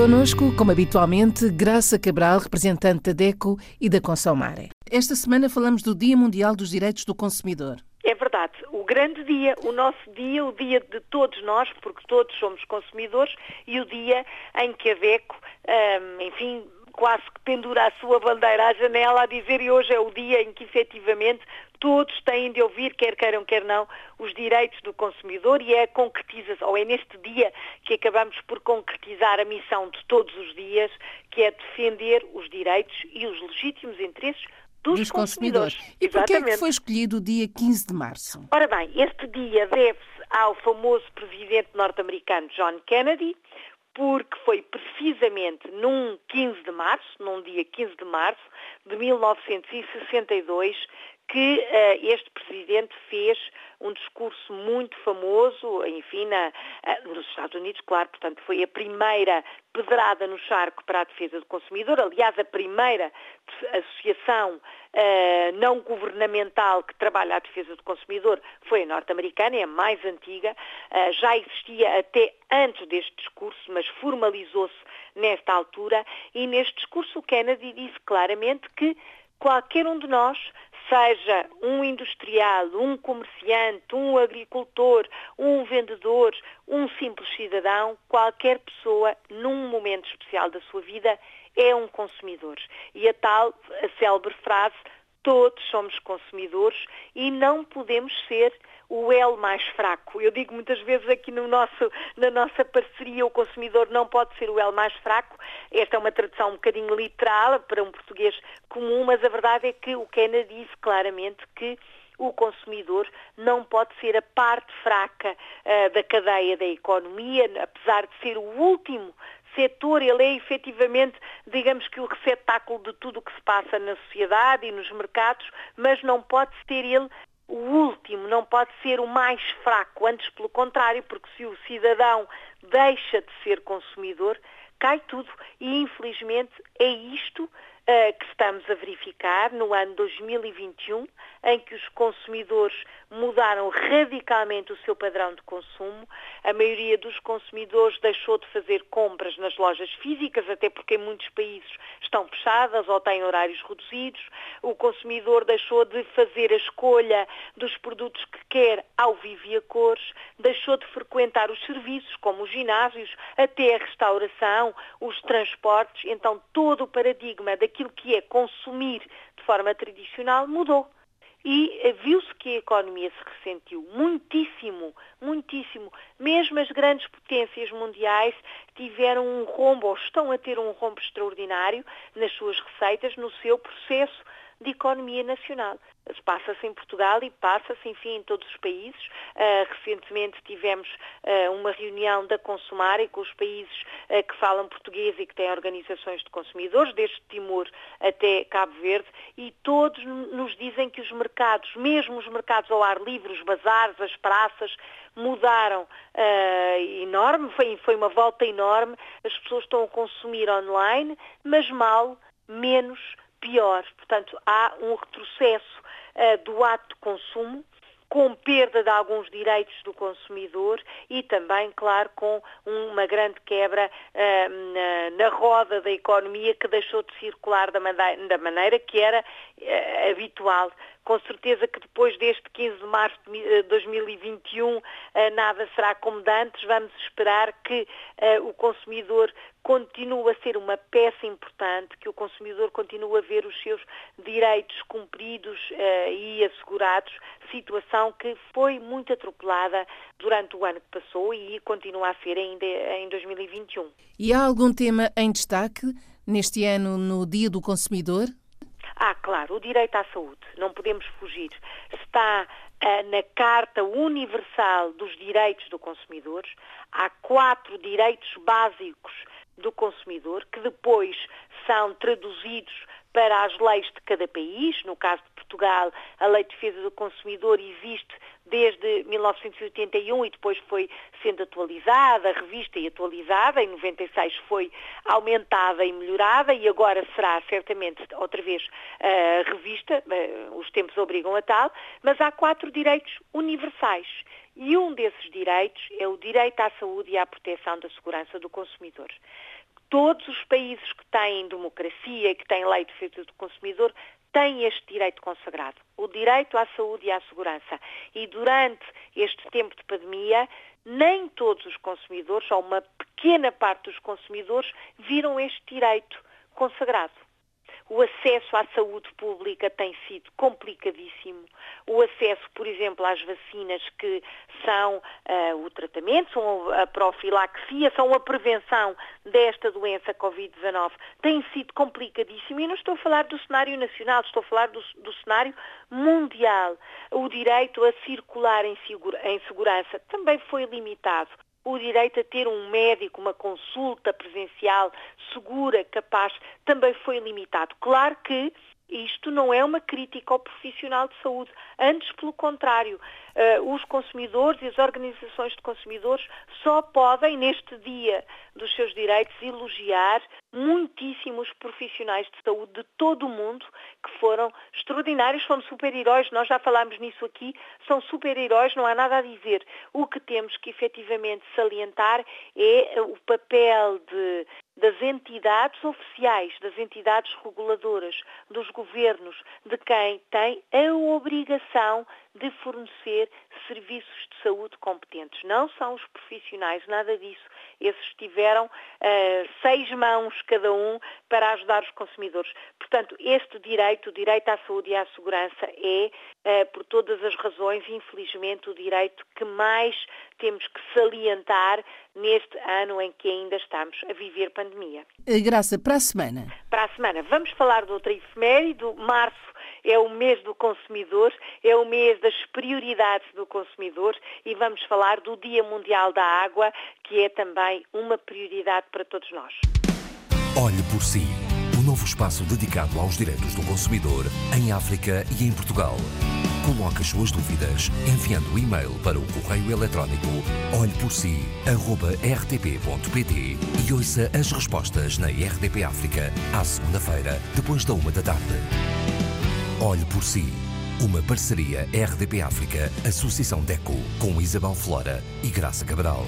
Conosco, como habitualmente, Graça Cabral, representante da DECO e da Consomare. Esta semana falamos do Dia Mundial dos Direitos do Consumidor. É verdade, o grande dia, o nosso dia, o dia de todos nós, porque todos somos consumidores, e o dia em que a DECO, hum, enfim, quase que pendura a sua bandeira à janela a dizer e hoje é o dia em que efetivamente todos têm de ouvir, quer queiram, quer não, os direitos do consumidor e é a concretização, ou é neste dia que acabamos por concretizar a missão de todos os dias, que é defender os direitos e os legítimos interesses dos, dos consumidores. consumidores. E porquê é que foi escolhido o dia 15 de março? Ora bem, este dia deve-se ao famoso presidente norte-americano John Kennedy, porque foi precisamente num 15 de março, num dia 15 de março de 1962, que uh, este presidente fez um discurso muito famoso, enfim, na, uh, nos Estados Unidos, claro, portanto, foi a primeira pedrada no charco para a defesa do consumidor, aliás, a primeira associação uh, não governamental que trabalha a defesa do consumidor foi a norte-americana, é a mais antiga, já existia até antes deste discurso, mas formalizou-se nesta altura, e neste discurso o Kennedy disse claramente que qualquer um de nós seja um industrial, um comerciante, um agricultor, um vendedor, um simples cidadão, qualquer pessoa, num momento especial da sua vida, é um consumidor. E a tal, a célebre frase, todos somos consumidores e não podemos ser o elo mais fraco. Eu digo muitas vezes aqui no nosso, na nossa parceria, o consumidor não pode ser o elo mais fraco. Esta é uma tradução um bocadinho literal para um português comum, mas a verdade é que o Kennedy disse claramente que o consumidor não pode ser a parte fraca uh, da cadeia da economia, apesar de ser o último setor, ele é efetivamente, digamos que o receptáculo de tudo o que se passa na sociedade e nos mercados, mas não pode ser ele o último, não pode ser o mais fraco, antes pelo contrário, porque se o cidadão deixa de ser consumidor, cai tudo. E infelizmente é isto que estamos a verificar no ano 2021, em que os consumidores mudaram radicalmente o seu padrão de consumo. A maioria dos consumidores deixou de fazer compras nas lojas físicas, até porque em muitos países estão fechadas ou têm horários reduzidos. O consumidor deixou de fazer a escolha dos produtos que quer ao vivo e a cores, deixou de frequentar os serviços, como os ginásios, até a restauração, os transportes. Então, todo o paradigma daquilo que é consumir de forma tradicional mudou e eh, viu-se que a economia se ressentiu muitíssimo, muitíssimo. Mesmo as grandes potências mundiais tiveram um rombo, ou estão a ter um rombo extraordinário nas suas receitas, no seu processo de economia nacional. Passa-se em Portugal e passa-se, enfim, em todos os países. Uh, recentemente tivemos uh, uma reunião da Consumare com os países uh, que falam português e que têm organizações de consumidores, desde Timor até Cabo Verde, e todos nos dizem que os mercados, mesmo os mercados ao ar livre, os bazares, as praças, mudaram enorme, foi, foi uma volta enorme. As pessoas estão a consumir online, mas mal, menos, pior. Portanto, há um retrocesso uh, do ato de consumo com perda de alguns direitos do consumidor e também, claro, com uma grande quebra uh, na, na, roda da economia que deixou de circular da maneira, da maneira que era uh, habitual. Com certeza que depois deste 15 de março de 2021 uh, nada será como de antes. Vamos esperar que o consumidor continua a ser uma peça importante, que o consumidor continua a ver os seus direitos cumpridos e assegurados, situação que foi muito atropelada durante o ano que passou e continua a ser ainda em 2021. E há algum tema em destaque neste ano no Dia do Consumidor? Ah, claro, o direito à saúde, não podemos fugir. Está uh, na Carta Universal dos Direitos do Consumidor, há quatro direitos básicos do consumidor, que depois são traduzidos para as leis de cada país. No caso de Portugal, a Lei de Defesa do Consumidor existe desde 1981 e depois foi sendo atualizada, revista e atualizada. Em 96 foi aumentada e melhorada e agora será certamente outra vez uh, revista. Uh, os tempos obrigam a tal. Mas há quatro direitos universais. E um desses direitos é o direito à saúde e à proteção da segurança do consumidor Todos os países que têm democracia e que têm lei de defesa do consumidor têm este direito consagrado, o direito à saúde e à segurança. E durante este tempo de pandemia, nem todos os consumidores, ou uma pequena parte dos consumidores, viram este direito consagrado. O acesso à saúde pública tem sido complicadíssimo. O acesso, por exemplo, às vacinas que são uh, o tratamento, são a profilaxia, são a prevenção desta doença Covid-19, tem sido complicadíssimo. E não estou a falar do cenário nacional, estou a falar do, do cenário mundial. O direito a circular em, segura, em segurança também foi limitado o direito a ter um médico, uma consulta presencial segura, capaz, também foi limitado. Claro que isto não é uma crítica ao profissional de saúde, antes pelo contrário. Uh, os consumidores e as organizações de consumidores só podem, neste dia dos seus direitos, elogiar muitíssimos profissionais de saúde de todo o mundo que foram extraordinários, foram super-heróis, nós já falámos nisso aqui, são super-heróis, não há nada a dizer. O que temos que efetivamente salientar é o papel de, das entidades oficiais, das entidades reguladoras, dos governos, de quem tem a obrigação de fornecer serviços de saúde competentes. Não são os profissionais, nada disso. Esses tiveram uh, seis mãos cada um para ajudar os consumidores. Portanto, este direito, o direito à saúde e à segurança, é, uh, por todas as razões, infelizmente, o direito que mais temos que salientar neste ano em que ainda estamos a viver pandemia. Graça, para a semana. Para a semana. Vamos falar de outra efeméride, março é o mês do consumidor, é o mês das prioridades do consumidor e vamos falar do Dia Mundial da Água, que é também uma prioridade para todos nós. Olhe por si, o novo espaço dedicado aos direitos do consumidor em África e em Portugal. Coloque as suas dúvidas enviando o e-mail para o correio eletrónico olheporsi.rtp.pt e ouça as respostas na RDP África à segunda-feira, depois da uma da tarde. Olhe por si. Uma parceria RDP África, Associação DECO, com Isabel Flora e Graça Cabral.